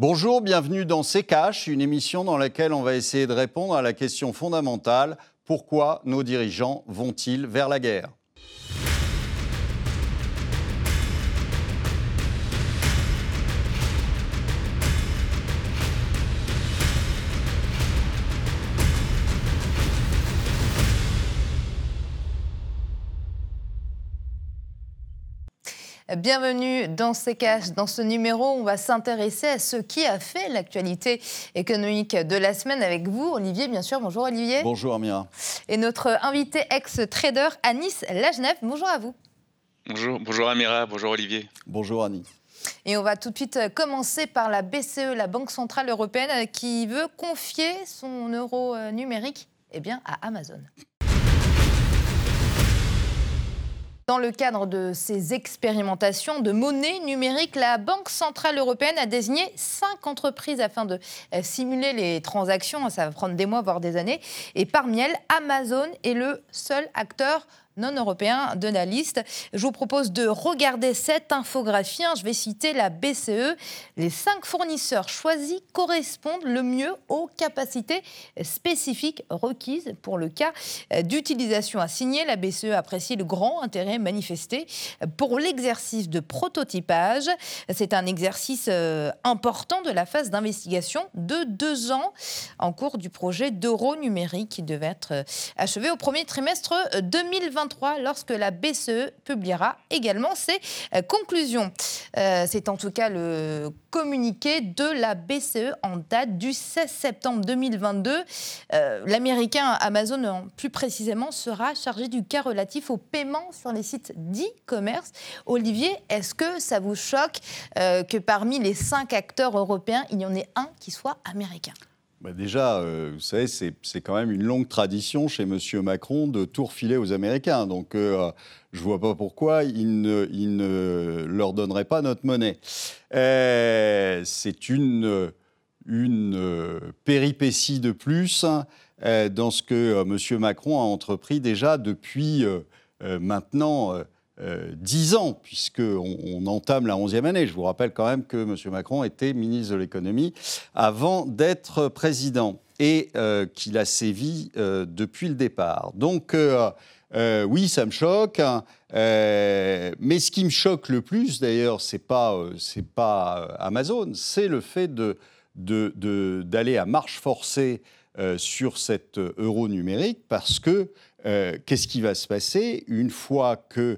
Bonjour, bienvenue dans C'est Cash, une émission dans laquelle on va essayer de répondre à la question fondamentale pourquoi nos dirigeants vont-ils vers la guerre? Bienvenue dans ces caches. Dans ce numéro, on va s'intéresser à ce qui a fait l'actualité économique de la semaine avec vous, Olivier, bien sûr. Bonjour Olivier. Bonjour Amira. Et notre invité ex-trader, Anis Lagenève. Bonjour à vous. Bonjour, bonjour Amira, bonjour Olivier. Bonjour Anis. Et on va tout de suite commencer par la BCE, la Banque Centrale Européenne, qui veut confier son euro numérique eh bien, à Amazon. Dans le cadre de ces expérimentations de monnaie numérique, la Banque Centrale Européenne a désigné cinq entreprises afin de euh, simuler les transactions. Ça va prendre des mois, voire des années. Et parmi elles, Amazon est le seul acteur non européen de la liste. Je vous propose de regarder cette infographie. Je vais citer la BCE. Les cinq fournisseurs choisis correspondent le mieux aux capacités spécifiques requises pour le cas d'utilisation assignée. La BCE apprécie le grand intérêt manifesté pour l'exercice de prototypage. C'est un exercice euh, important de la phase d'investigation de deux ans en cours du projet d'euro numérique qui devait être euh, achevé au premier trimestre 2023 lorsque la BCE publiera également ses euh, conclusions. Euh, c'est en tout cas le communiqué de la BCE en date du 16 septembre 2022. Euh, l'américain Amazon, plus précisément, sera chargé du cas relatif au paiement sur les sites d'e-commerce. Olivier, est-ce que ça vous choque que parmi les cinq acteurs européens, il y en ait un qui soit américain? Bah déjà, euh, vous savez, c'est quand même une longue tradition chez M. Macron de tout refiler aux Américains. Donc, euh, je ne vois pas pourquoi il ne, leur donnerait pas notre monnaie. Euh, c'est une, une péripétie de plus dans ce que M. Macron a entrepris déjà depuis maintenant dix ans, puisqu'on on entame la onzième année. Je vous rappelle quand même que M. Macron était ministre de l'économie avant d'être président et euh, qu'il a sévi euh, depuis le départ. Donc, oui, ça me choque. Hein. mais ce qui me choque le plus, d'ailleurs, c'est pas pas Amazon, c'est le fait de d'aller à marche forcée sur cet euro numérique, parce que qu'est-ce qui va se passer une fois que euh,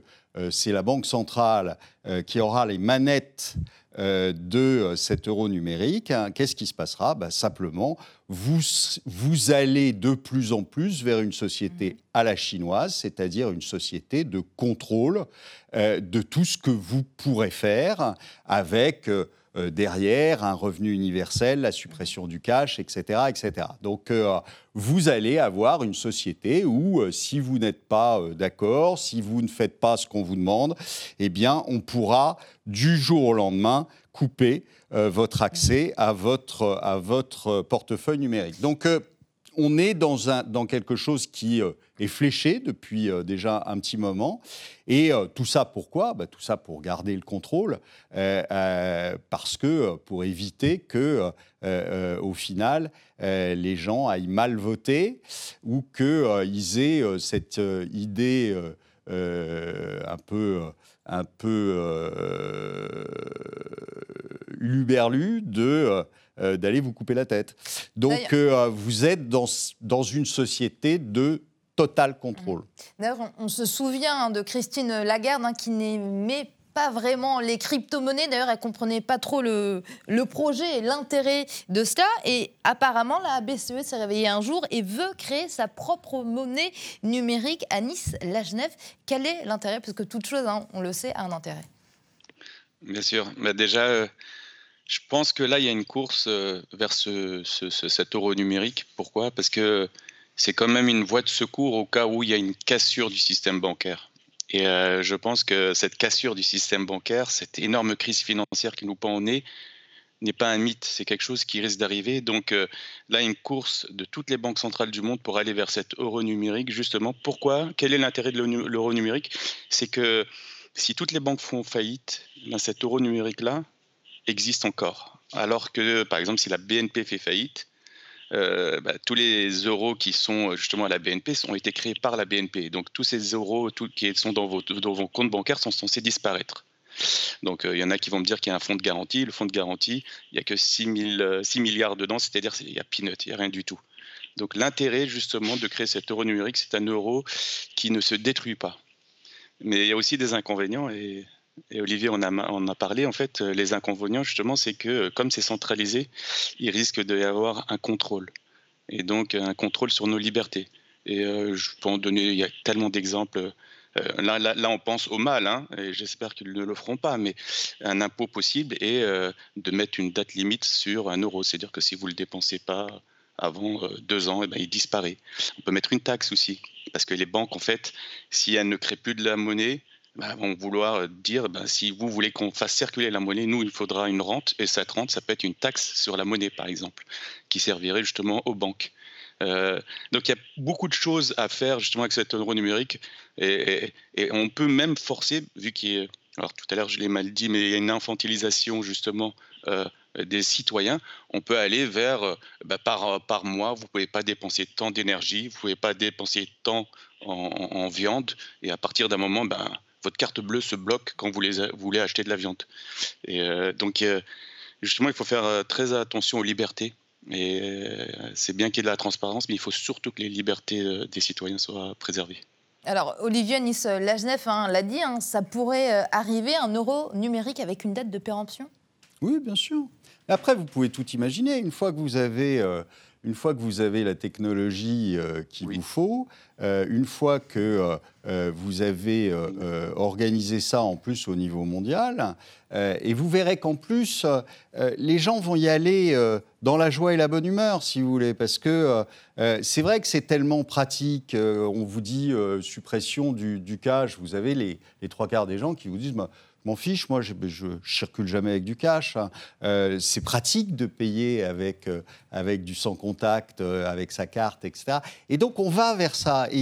c'est la Banque centrale euh, qui aura les manettes euh, de cet euro numérique, hein. qu'est-ce qui se passera? Bah, Simplement, vous, vous allez de plus en plus vers une société mmh. à la chinoise, c'est-à-dire une société de contrôle de tout ce que vous pourrez faire avec euh, derrière, un revenu universel, la suppression du cash, etc. etc. Donc euh, vous allez avoir une société où euh, si vous n'êtes pas d'accord, si vous ne faites pas ce qu'on vous demande, eh bien on pourra du jour au lendemain couper votre accès à votre, à votre portefeuille numérique. Donc on est dans, quelque chose qui euh, est fléché depuis euh, déjà un petit moment. Et euh, tout ça pourquoi? Bah, Tout ça pour garder le contrôle, parce que pour éviter que, au final, les gens aillent mal voter ou qu'ils aient cette idée un peu un peu uluberlu de euh, d'aller vous couper la tête. Donc euh, vous êtes dans, dans une société de total contrôle. D'ailleurs, on, se souvient de Christine Lagarde hein, qui n'aimait pas vraiment les crypto-monnaies. D'ailleurs, elle comprenait pas trop le, le projet et l'intérêt de cela. Et apparemment, la BCE s'est réveillée un jour et veut créer sa propre monnaie numérique à Nice, la Genève. Quel est l'intérêt? Parce que toute chose, hein, on le sait, a un intérêt. Bien sûr. Mais déjà, euh, je pense que là, il y a une course euh, vers ce, cet euro numérique. Pourquoi? Parce que c'est quand même une voie de secours au cas où il y a une cassure du système bancaire. Et euh, je pense que cette cassure du système bancaire, cette énorme crise financière qui nous pend au nez, n'est pas un mythe, c'est quelque chose qui risque d'arriver. Donc euh, là, une course de toutes les banques centrales du monde pour aller vers cet euro numérique, justement. Pourquoi? Quel est l'intérêt de l'euro numérique? C'est que si toutes les banques font faillite, ben, cet euro numérique-là, existe encore. Alors que, par exemple, si la BNP fait faillite, euh, bah, tous les euros qui sont justement à la BNP ont été créés par la BNP. Donc tous ces euros qui sont dans vos, comptes bancaires sont censés disparaître. Donc euh, il y en a qui vont me dire qu'il y a un fonds de garantie. Le fonds de garantie, il n'y a que 6, 6 milliards dedans, c'est-à-dire qu'il y a peanut, il n'y a rien du tout. Donc l'intérêt justement de créer cet euro numérique, c'est un euro qui ne se détruit pas. Mais il y a aussi des inconvénients et, Olivier en a, parlé. En fait, les inconvénients justement, c'est que comme c'est centralisé, il risque d'y avoir un contrôle et donc un contrôle sur nos libertés. Et euh, je peux en donner, il y a tellement d'exemples. Euh, là, on pense au mal, hein, et j'espère qu'ils ne le feront pas, mais un impôt possible est euh, de mettre une date limite sur un euro. C'est-à-dire que si vous ne le dépensez pas avant euh, deux ans, et eh ben, il disparaît. On peut mettre une taxe aussi, parce que les banques, en fait, si elles ne créent plus de la monnaie, ben, vont vouloir dire, ben, si vous voulez qu'on fasse circuler la monnaie, nous, il faudra une rente, et cette rente, ça peut être une taxe sur la monnaie, par exemple, qui servirait justement aux banques. Euh, donc il y a beaucoup de choses à faire justement avec cet euro numérique et, on peut même forcer, vu qu'il alors tout à l'heure je l'ai mal dit, mais il y a une infantilisation justement euh, des citoyens, on peut aller vers euh, bah, par, par mois, vous ne pouvez pas dépenser tant d'énergie, vous ne pouvez pas dépenser tant en, viande, et à partir d'un moment, ben, votre carte bleue se bloque quand vous, voulez acheter de la viande. Et donc, justement, il faut faire très attention aux libertés et euh, c'est bien qu'il y ait de la transparence, mais il faut surtout que les libertés euh, des citoyens soient préservées. Alors, Olivier Nice Lagenef hein, l'a dit, hein, ça pourrait euh, arriver un euro numérique avec une date de péremption? Oui, bien sûr. Après, vous pouvez tout imaginer. Une fois que vous avez une fois que vous avez la technologie euh, qu'il vous faut, euh, une fois que euh, vous avez organisé ça en plus au niveau mondial, et vous verrez qu'en plus, les gens vont y aller dans la joie et la bonne humeur, si vous voulez, parce que c'est vrai que c'est tellement pratique. on vous dit suppression du, du, cash, vous avez les, les, trois quarts des gens qui vous disent... Bah, m'en fiche, moi je, je, circule jamais avec du cash. Hein. Euh, c'est pratique de payer avec, euh, avec du sans contact, euh, avec sa carte, etc. Et donc on va vers ça. Et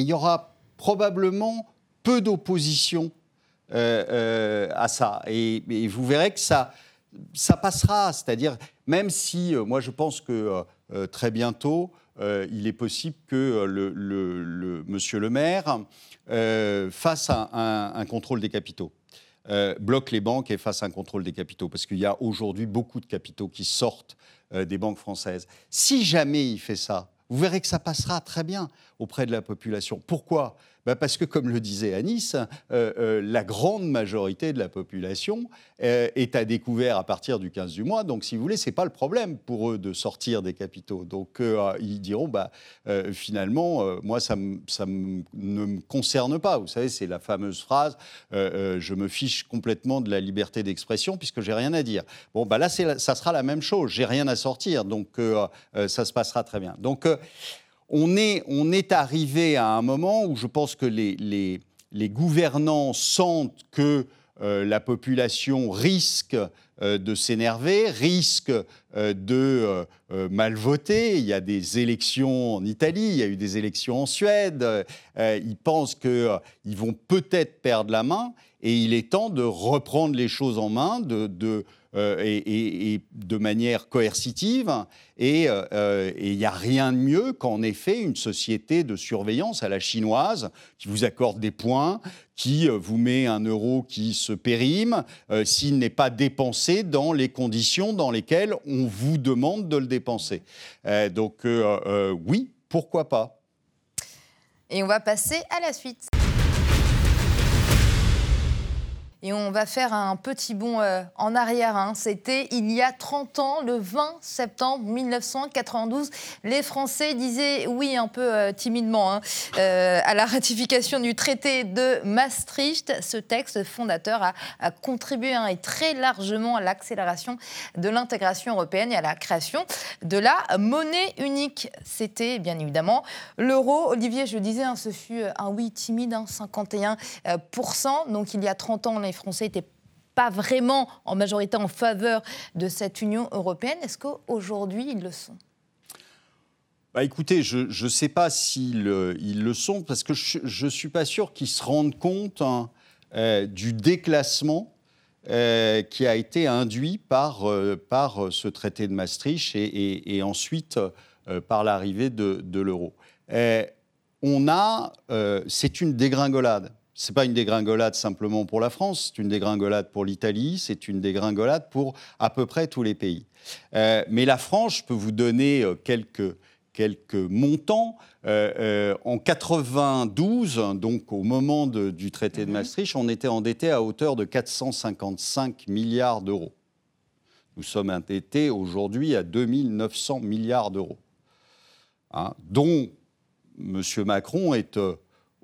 il y aura probablement peu d'opposition à ça. Et, vous verrez que ça, ça passera. C'est-à-dire, même si moi je pense que très bientôt, il est possible que le, le, monsieur le maire fasse un contrôle des capitaux. Euh, bloque les banques et fasse un contrôle des capitaux, parce qu'il y a aujourd'hui beaucoup de capitaux qui sortent euh, des banques françaises. Si jamais il fait ça, vous verrez que ça passera très bien auprès de la population. Pourquoi? Bah, parce que, comme le disait Anis, euh, euh, la grande majorité de la population euh, est à découvert à partir du 15 du mois. Donc, si vous voulez, ce n'est pas le problème pour eux de sortir des capitaux. Donc, ils diront, bah, finalement, moi, ça, ça ne me concerne pas. Vous savez, c'est la fameuse phrase, je me fiche complètement de la liberté d'expression puisque j'ai rien à dire. Bon, bah, là, ça sera la même chose. J'ai rien à sortir. Donc, ça se passera très bien. Donc, on est, on est arrivé à un moment où je pense que les, gouvernants sentent que euh, la population risque euh, de s'énerver, risque euh, de mal voter. Il y a des élections en Italie, il y a eu des élections en Suède. ils pensent qu'ils vont peut-être perdre la main et il est temps de reprendre les choses en main, de euh, et, de manière coercitive. Et euh, il n'y a rien de mieux qu'en effet une société de surveillance à la chinoise qui vous accorde des points, qui euh, vous met un euro qui se périme s'il n'est pas dépensé dans les conditions dans lesquelles on vous demande de le dépenser. donc oui, pourquoi pas. Et on va passer à la suite. Et on va faire un petit bond euh, en arrière. Hein. C'était il y a 30 ans, le 20 septembre 1992. Les Français disaient oui un peu euh, timidement hein, euh, à la ratification du traité de Maastricht. Ce texte fondateur a, contribué hein, et très largement à l'accélération de l'intégration européenne et à la création de la monnaie unique. C'était bien évidemment l'euro. Olivier, je disais, ce fut un oui timide, 51%. Donc il y a 30 ans, les Français n'étaient pas vraiment en majorité en faveur de cette Union européenne. Est-ce qu'aujourd'hui, ils le sont? Bah écoutez, je ne sais pas s'ils ils le sont, parce que je ne suis pas sûr qu'ils se rendent compte hein, euh, du déclassement qui a été induit par, par ce traité de Maastricht et, et, ensuite par l'arrivée de, de l'euro. on a, c'est une dégringolade. Ce n'est pas une dégringolade simplement pour la France, c'est une dégringolade pour l'Italie, c'est une dégringolade pour à peu près tous les pays. mais la France, je peux vous donner quelques, quelques montants. Euh, euh, en 92, donc au moment du traité de mhm. Maastricht, on était endetté à hauteur de 455 milliards d'euros. Nous sommes endettés aujourd'hui à 2900 milliards d'euros, hein, dont M. Macron est euh,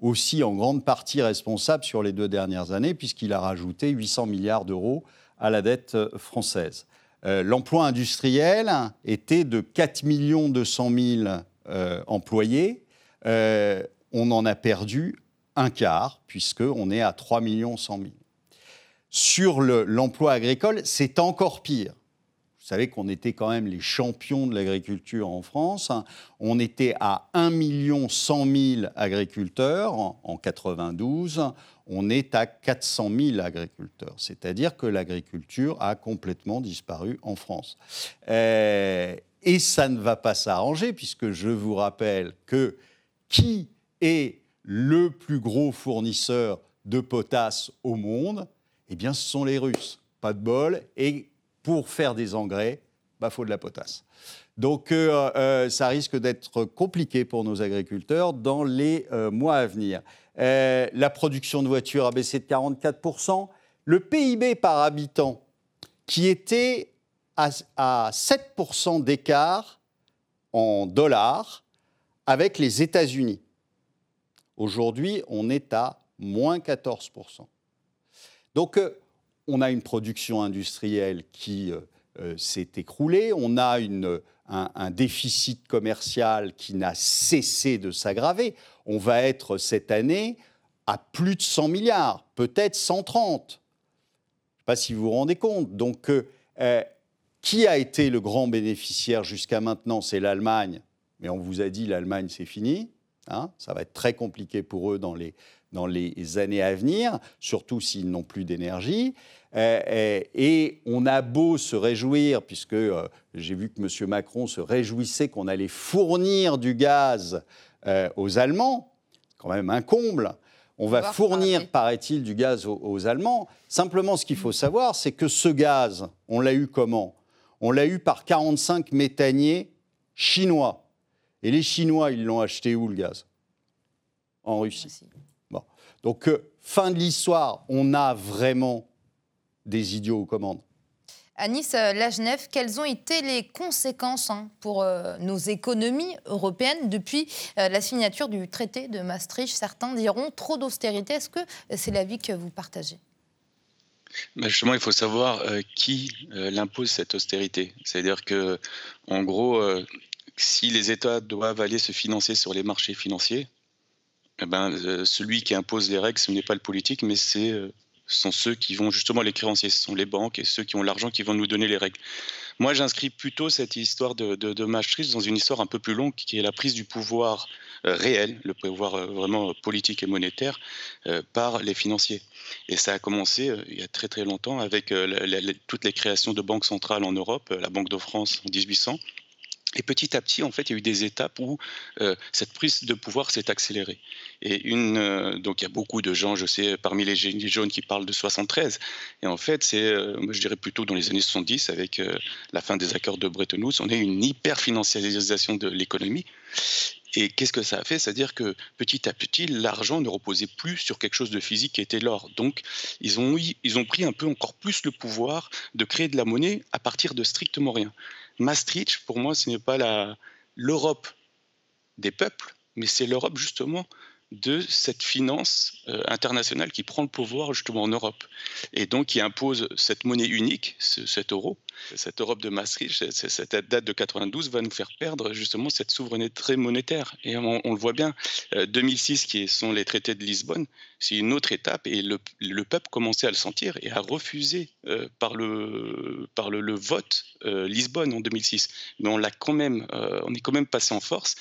aussi en grande partie responsable sur les deux dernières années, puisqu'il a rajouté 800 milliards d'euros à la dette française. Euh, l'emploi industriel était de 4 200 000 euh, employés. Euh, on en a perdu un quart, puisqu'on est à 3 100 000. Sur l'emploi agricole, c'est encore pire. Vous savez qu'on était quand même les champions de l'agriculture en France. On était à 1 100 000 agriculteurs en 92 on est à 400 000 agriculteurs. C'est-à-dire que l'agriculture a complètement disparu en France. Euh, et ça ne va pas s'arranger, puisque je vous rappelle que qui est le plus gros fournisseur de potasse au monde? Eh bien, ce sont les Russes. Pas de bol. Pour faire des engrais, il bah, faut de la potasse. Donc euh, euh, ça risque d'être compliqué pour nos agriculteurs dans les mois à venir. Euh, la production de voitures a baissé de 44%. Le PIB par habitant, qui était à, 7% d'écart en dollars avec les États-Unis. Aujourd'hui, on est à moins 14%. Donc, euh, on a une production industrielle qui euh, s'est écroulée, on a un, déficit commercial qui n'a cessé de s'aggraver on va être cette année à plus de 100 milliards, peut-être 130. Je ne sais pas si vous vous rendez compte. Donc, euh, euh, qui a été le grand bénéficiaire jusqu'à maintenant? C'est l'Allemagne. Mais on vous a dit, l'Allemagne, c'est fini. Hein. ça va être très compliqué pour eux dans les, dans les années à venir, surtout s'ils n'ont plus d'énergie. Euh, et on a beau se réjouir, puisque j'ai vu que M. Macron se réjouissait qu'on allait fournir du gaz euh, aux Allemands, quand même un comble. On va fournir, paraît-il, du gaz aux, Allemands. Simplement, ce qu'il faut savoir, c'est que ce gaz, on l'a eu comment? On l'a eu par 45 méthaniers chinois. Et les Chinois, ils l'ont acheté où le gaz? En Russie. Bon. Donc, euh, fin de l'histoire, on a vraiment des idiots aux commandes. Anis euh, Lajnev, quelles ont été les conséquences hein, pour euh, nos économies européennes depuis euh, la signature du traité de Maastricht? Certains diront trop d'austérité. Est-ce que c'est l'avis que vous partagez? Bah, justement, il faut savoir qui l'impose cette austérité. C'est-à-dire que, en gros, si les États doivent aller se financer sur les marchés financiers, eh ben, celui qui impose les règles, ce n'est pas le politique, mais c'est ce sont ceux qui vont justement les créanciers, ce sont les banques et ceux qui ont l'argent qui vont nous donner les règles. Moi, j'inscris plutôt cette histoire de, de, Maastricht dans une histoire un peu plus longue qui est la prise du pouvoir euh, réel, le pouvoir euh, vraiment politique et monétaire euh, par les financiers. Et ça a commencé il y a très très longtemps avec toutes les créations de banques centrales en Europe, la Banque de France en 1800 et petit à petit, en fait, il y a eu des étapes où euh, cette prise de pouvoir s'est accélérée. Et une, euh, donc il y a beaucoup de gens, je sais, parmi les Gilets jaunes qui parlent de 73. Et en fait, c'est, euh, je dirais plutôt dans les années 70, avec la fin des accords de Bretton Woods, on a eu une hyper-financiarisation de l'économie. Et qu'est-ce que ça a fait? C'est-à-dire que petit à petit, l'argent ne reposait plus sur quelque chose de physique qui était l'or. Donc, ils ont, ils ont pris un peu encore plus le pouvoir de créer de la monnaie à partir de strictement rien. Maastricht, pour moi, ce n'est pas l'Europe des peuples, mais c'est l'Europe justement de cette finance euh, internationale qui prend le pouvoir justement en Europe et donc qui impose cette monnaie unique, cet euro. Cette Europe de Maastricht, cette date de 92 va nous faire perdre justement cette souveraineté monétaire. Et on, le voit bien, 2006 euh, qui sont les traités de Lisbonne, c'est une autre étape et le, peuple commençait à le sentir et à refuser euh, par, le, le, vote Lisbonne en 2006. Mais on quand même, on est quand même passé en force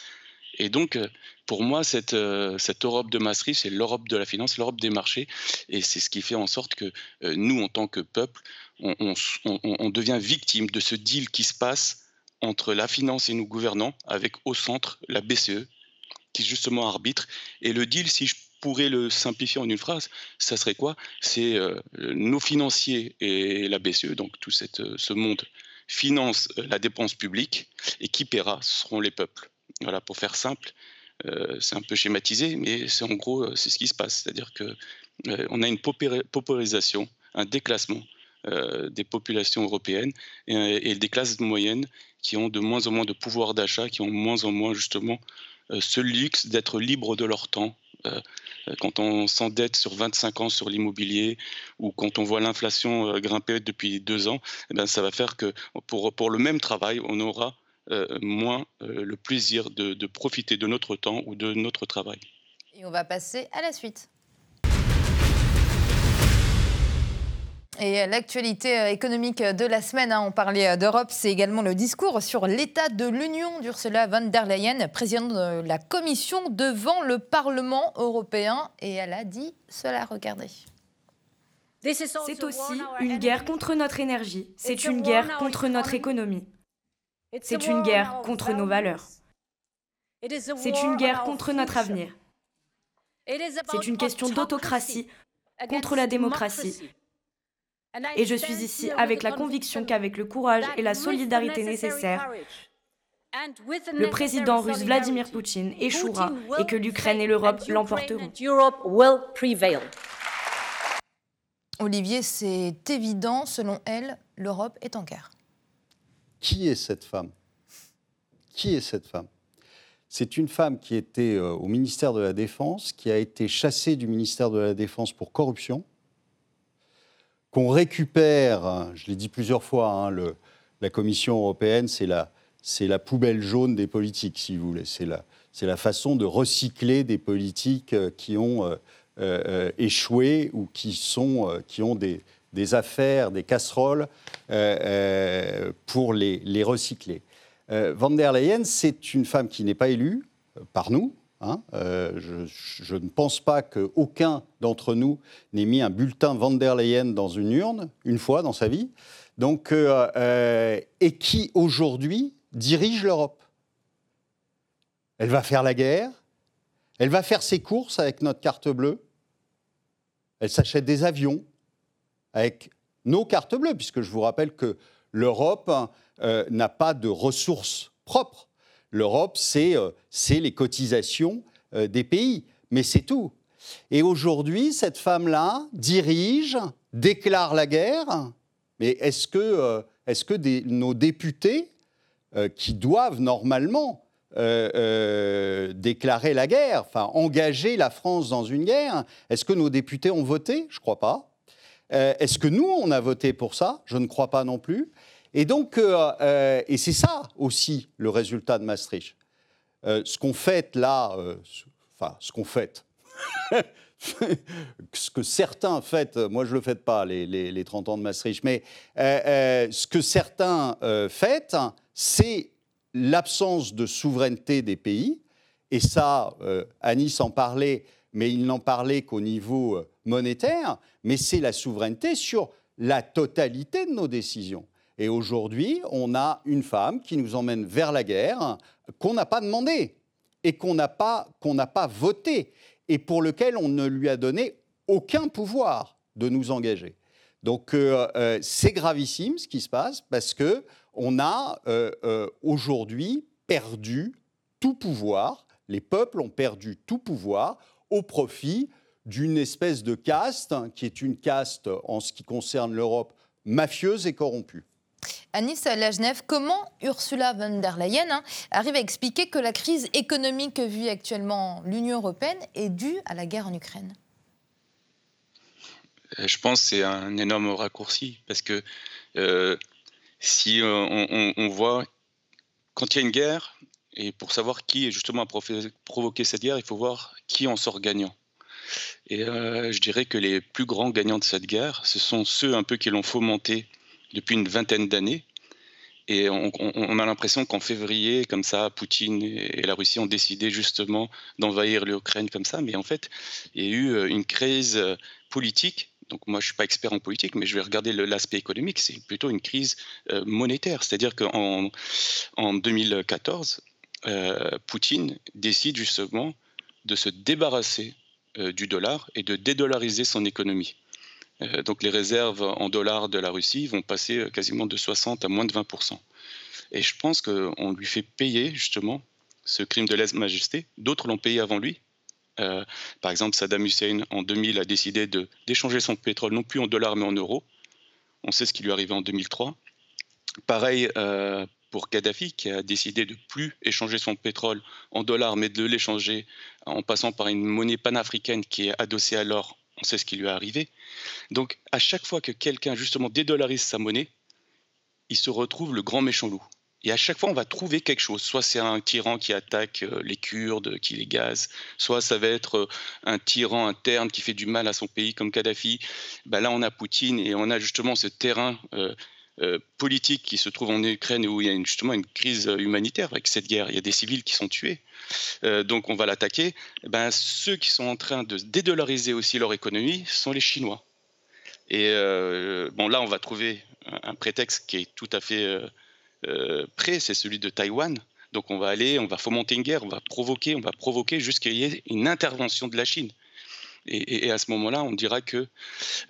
Et donc, pour moi, cette, cette Europe de Maastricht, c'est l'Europe de la finance, l'Europe des marchés. Et c'est ce qui fait en sorte que nous, en tant que peuple, on, devient victime de ce deal qui se passe entre la finance et nos gouvernants, avec au centre la BCE, qui justement arbitre. Et le deal, si je pourrais le simplifier en une phrase, ça serait quoi? C'est euh, nos financiers et la BCE, donc tout euh, ce monde, finance euh, la dépense publique et qui paiera Ce seront les peuples. Voilà, pour faire simple, c'est un peu schématisé, mais c'est en gros c'est ce qui se passe, c'est-à-dire que on a une paupérisation, un déclassement des populations européennes et, des classes moyennes qui ont de moins en moins de pouvoir d'achat, qui ont moins en moins justement ce luxe d'être libres de leur temps, euh, quand on s'endette sur 25 ans sur l'immobilier ou quand on voit l'inflation euh, grimper depuis deux ans, eh ben, ça va faire que pour, pour le même travail, on aura euh, moins le plaisir de, de profiter de notre temps ou de notre travail. Et on va passer à la suite. Et l'actualité euh, économique de la semaine, hein, on parlait euh, d'Europe, c'est également le discours sur l'état de l'Union d'Ursula von der Leyen, présidente de la Commission, devant le Parlement européen. Et elle a dit cela, regardez. C'est aussi une guerre contre notre énergie, c'est une guerre contre notre économie, c'est une guerre contre nos valeurs, c'est une guerre contre notre avenir, c'est une question d'autocratie contre la démocratie, et je suis ici avec la conviction qu'avec le courage et la solidarité nécessaires, le président russe Vladimir Poutine échouera et que l'Ukraine et l'Europe l'emporteront. Olivier, c'est évident, selon elle, l'Europe est en guerre. Qui est cette femme? Qui est cette femme? C'est une femme qui était euh, au ministère de la Défense, qui a été chassée du ministère de la Défense pour corruption, qu'on récupère, je l'ai dit plusieurs fois, hein, la Commission européenne, c'est la, poubelle jaune des politiques, si vous voulez. C'est la, façon de recycler des politiques euh, qui ont euh, échoué ou qui ont des, des affaires, des casseroles pour les, recycler. Van der Leyen, c'est une femme qui n'est pas élue par nous, Hein, euh, je, ne pense pas qu'aucun d'entre nous n'ait mis un bulletin Van der Leyen dans une urne une fois dans sa vie, donc, euh, euh, et qui aujourd'hui dirige l'Europe? Elle va faire la guerre, elle va faire ses courses avec notre carte bleue, elle s'achète des avions avec nos cartes bleues, puisque je vous rappelle que l'Europe n'a pas de ressources propres. L'Europe, euh, c'est les cotisations euh, des pays, mais c'est tout. Et aujourd'hui, cette femme-là dirige, déclare la guerre. Mais est-ce que, euh, est que nos députés, qui doivent normalement déclarer la guerre, enfin engager la France dans une guerre, est-ce que nos députés ont voté? Je ne crois pas. Est-ce que nous, on a voté pour ça? Je ne crois pas non plus. Et donc, euh, euh, et c'est ça aussi le résultat de Maastricht. Euh, ce qu'on fait là, enfin, ce qu'on fait, ce que certains fêtent, moi je ne le fête pas, les, les, 30 ans de Maastricht, mais ce que certains fêtent, c'est l'absence de souveraineté des pays. Et ça, Anis en parlait, mais il n'en parlait qu'au niveau monétaire, mais c'est la souveraineté sur la totalité de nos décisions. Et aujourd'hui, on a une femme qui nous emmène vers la guerre qu'on n'a pas demandé et qu'on n'a pas, qu'on pas voté et pour lequel on ne lui a donné aucun pouvoir de nous engager. Donc euh, euh, c'est gravissime ce qui se passe parce que on a euh, aujourd'hui perdu tout pouvoir. Les peuples ont perdu tout pouvoir au profit d'une espèce de caste qui est une caste en ce qui concerne l'Europe mafieuse et corrompue. Anis Lajnev, comment Ursula von der Leyen hein, arrive à expliquer que la crise économique que vit actuellement l'Union européenne est due à la guerre en Ukraine? Euh, Je pense que c'est un énorme raccourci parce que euh, si euh, on, voit quand il y a une guerre, et pour savoir qui justement a provoqué cette guerre, il faut voir qui en sort gagnant. Et je dirais que les plus grands gagnants de cette guerre, ce sont ceux un peu qui l'ont fomenté depuis une vingtaine d'années Et on, a l'impression qu'en février, comme ça, Poutine et, la Russie ont décidé justement d'envahir l'Ukraine comme ça. Mais en fait, il y a eu euh, une crise euh, politique. Donc moi, je suis pas expert en politique, mais je vais regarder l'aspect économique. C'est plutôt une crise euh, monétaire. C'est-à-dire qu'en en 2014, Poutine décide justement de se débarrasser du dollar et de dédollariser son économie. Euh, donc les réserves en dollars de la Russie vont passer euh, quasiment de 60 à moins de 20%. Et je pense qu'on lui fait payer justement ce crime de lèse-majesté. D'autres l'ont payé avant lui. Euh, par exemple, Saddam Hussein, en 2000, a décidé d'échanger son pétrole non plus en dollars mais en euros. On sait ce qui lui est arrivé en 2003. Pareil pour Kadhafi, qui a décidé de plus échanger son pétrole en dollars, mais de l'échanger en passant par une monnaie panafricaine qui est adossée à l'or on sait ce qui lui est arrivé. Donc, à chaque fois que quelqu'un, justement, dédollarise sa monnaie, il se retrouve le grand méchant loup. Et à chaque fois, on va trouver quelque chose. Soit c'est un tyran qui attaque euh, les Kurdes, qui les gaze, soit ça va être euh, un tyran interne qui fait du mal à son pays, comme Kadhafi. Ben là, on a Poutine et on a justement ce terrain euh, politique qui se trouve en Ukraine où il y a justement une crise humanitaire avec cette guerre. Il y a des civils qui sont tués. Euh, donc on va l'attaquer, eh ben, ceux qui sont en train de dédollariser aussi leur économie sont les Chinois. Et euh, bon, là, on va trouver un, prétexte qui est tout à fait euh, prêt, c'est celui de Taïwan. Donc on va aller, on va fomenter une guerre, on va provoquer, on va provoquer jusqu'à une intervention de la Chine. Et, à ce moment-là, on dira que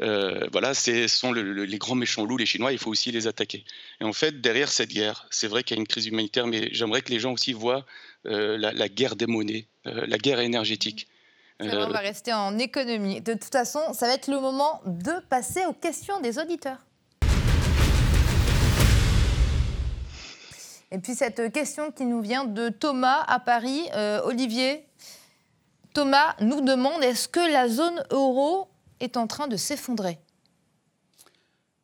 euh, voilà, ce sont les grands méchants loups, les Chinois, il faut aussi les attaquer. Et en fait, derrière cette guerre, c'est vrai qu'il y a une crise humanitaire, mais j'aimerais que les gens aussi voient euh, la, guerre des monnaies, euh, la guerre énergétique. on va rester en économie. De toute façon, ça va être le moment de passer aux questions des auditeurs. Et puis cette question qui nous vient de Thomas à Paris. Olivier, Thomas nous demande est-ce que la zone euro est en train de s'effondrer?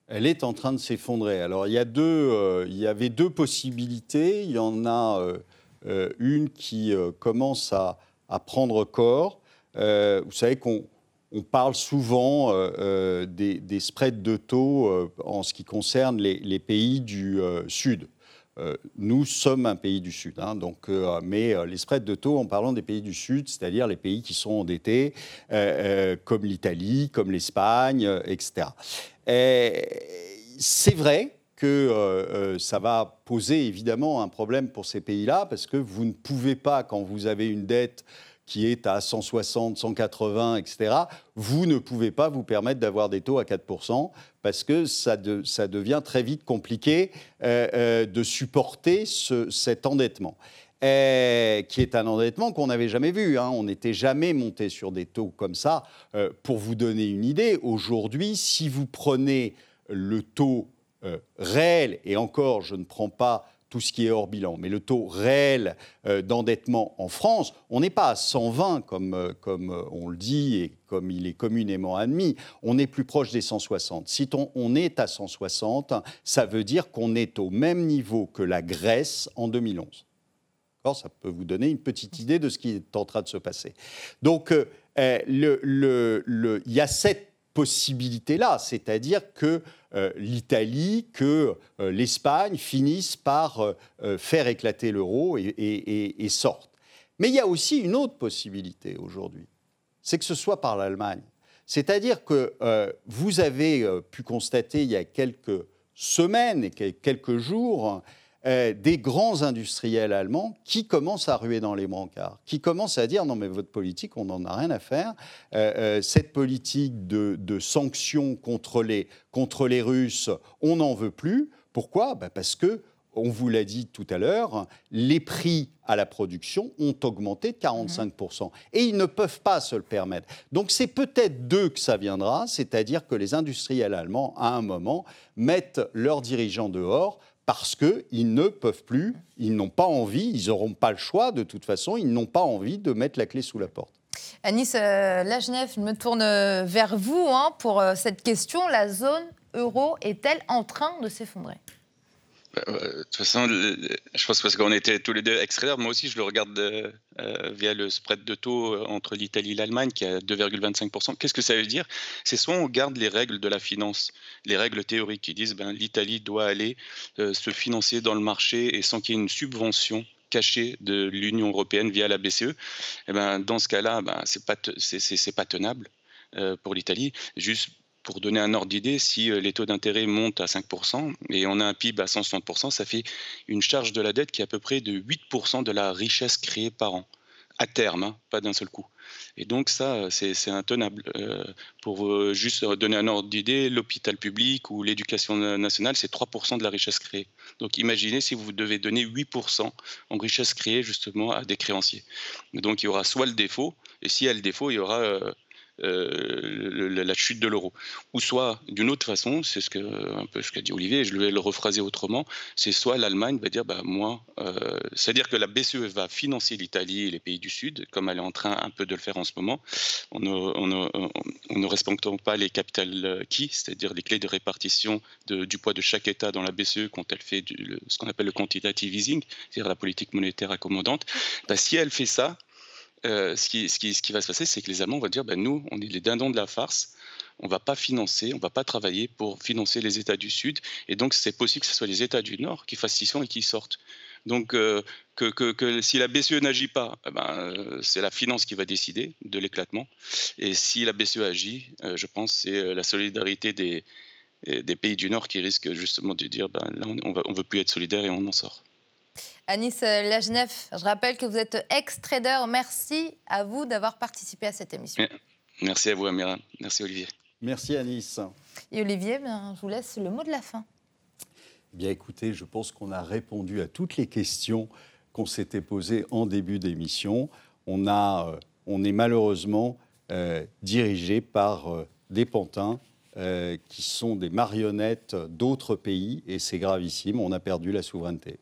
Elle est en train de s'effondrer. Alors, il y, a deux, euh, il y avait deux possibilités. Il y en a euh, euh, une qui commence à, prendre corps. vous savez qu'on on parle souvent des, spreads de taux en ce qui concerne les pays du Sud. Euh, nous sommes un pays du Sud, hein, donc, euh, mais euh, les spreads de taux en parlant des pays du Sud, c'est-à-dire les pays qui sont endettés, comme l'Italie, comme l'Espagne, etc. C'est vrai que ça va poser évidemment un problème pour ces pays-là, parce que vous ne pouvez pas, quand vous avez une dette qui est à 160, 180, etc., vous ne pouvez pas vous permettre d'avoir des taux à 4% parce que ça, devient très vite compliqué euh, euh, de supporter cet endettement. Euh, qui est un endettement qu'on n'avait jamais vu. Hein. On n'était jamais monté sur des taux comme ça. pour vous donner une idée, aujourd'hui, si vous prenez le taux réel, et encore, je ne prends pas tout ce qui est hors bilan. Mais le taux réel euh, d'endettement en France, on n'est pas à 120 comme, euh, comme euh, on le dit et comme il est communément admis, on est plus proche des 160. Si on, est à 160, ça veut dire qu'on est au même niveau que la Grèce en 2011. Ça peut vous donner une petite idée de ce qui est en train de se passer. Donc, il le, y a cette possibilité-là, c'est-à-dire que euh, l'Italie, que euh, l'Espagne finissent par euh, faire éclater l'euro et, sortent. Mais il y a aussi une autre possibilité aujourd'hui, c'est que ce soit par l'Allemagne. C'est-à-dire que vous avez pu constater il y a quelques semaines et quelques jours euh, des grands industriels allemands qui commencent à ruer dans les brancards, qui commencent à dire non mais votre politique, on n'en a rien à faire. Euh, euh, cette politique de, sanctions contre les, contre les Russes, on n'en veut plus. Pourquoi? Bah, Parce que on vous l'a dit tout à l'heure, les prix à la production ont augmenté de 45%. Et ils ne peuvent pas se le permettre. Donc c'est peut-être d'eux que ça viendra, c'est-à-dire que les industriels allemands, à un moment, mettent leurs dirigeants dehors parce qu'ils ne peuvent plus, ils n'ont pas envie, ils n'auront pas le choix de toute façon, ils n'ont pas envie de mettre la clé sous la porte. Anis euh, Lajnev, je me tourne euh, vers vous hein, pour euh, cette question. La zone euro est-elle en train de s'effondrer? De toute façon, je pense parce qu'on était tous les deux ex moi aussi je le regarde euh, euh, via le spread de taux euh, entre l'Italie et l'Allemagne qui est à 2,25%. Qu'est-ce que ça veut dire? C'est soit on garde les règles de la finance, les règles théoriques qui disent ben, l'Italie doit aller se financer dans le marché et sans qu'il y ait une subvention cachée de l'Union européenne via la BCE. Et eh ben, dans ce cas-là, ben, c'est pas, c'est, pas tenable pour l'Italie. Juste pour donner un ordre d'idée, si euh, les taux d'intérêt montent à 5% et on a un PIB à 160%, ça fait une charge de la dette qui est à peu près de 8% de la richesse créée par an, à terme, hein, pas d'un seul coup. Et donc ça, c'est intenable. Euh, pour euh, juste donner un ordre d'idée, l'hôpital public ou l'éducation nationale, c'est 3% de la richesse créée. Donc imaginez si vous devez donner 8% en richesse créée justement à des créanciers. Donc il y aura soit le défaut, et s'il y a le défaut, il y aura euh, la chute de l'euro. Ou soit, d'une autre façon, c'est ce que, un peu ce qu'a dit Olivier, et je vais le rephraser autrement, c'est soit l'Allemagne va dire, bah, moi, euh, c'est-à-dire que la BCE va financer l'Italie et les pays du Sud, comme elle est en train un peu de le faire en ce moment, en ne, respectant pas les capital keys, c'est-à-dire les clés de répartition du poids de chaque État dans la BCE quand elle fait ce qu'on appelle le quantitative easing, c'est-à-dire la politique monétaire accommodante. Bah, si elle fait ça, euh, ce, qui, va se passer, c'est que les Allemands vont dire ben, nous, on est les dindons de la farce, on ne va pas financer, on ne va pas travailler pour financer les États du Sud. Et donc, c'est possible que ce soit les États du Nord qui fassent scission et qui sortent. Donc, euh, que, si la BCE n'agit pas, eh ben, euh, c'est la finance qui va décider de l'éclatement. Et si la BCE agit, je pense c'est la solidarité des, des, pays du Nord qui risque justement de dire ben, là, on ne veut plus être solidaire et on en sort. Anis Lajnef, je rappelle que vous êtes ex-trader. Merci à vous d'avoir participé à cette émission. Merci à vous, Amira. Merci, Olivier. Merci, Anis. Et Olivier, ben, je vous laisse le mot de la fin. Bien, écoutez, je pense qu'on a répondu à toutes les questions qu'on s'était posées en début d'émission. On, a, euh, on est malheureusement euh, dirigé par euh, des pantins qui sont des marionnettes d'autres pays et c'est gravissime. On a perdu la souveraineté.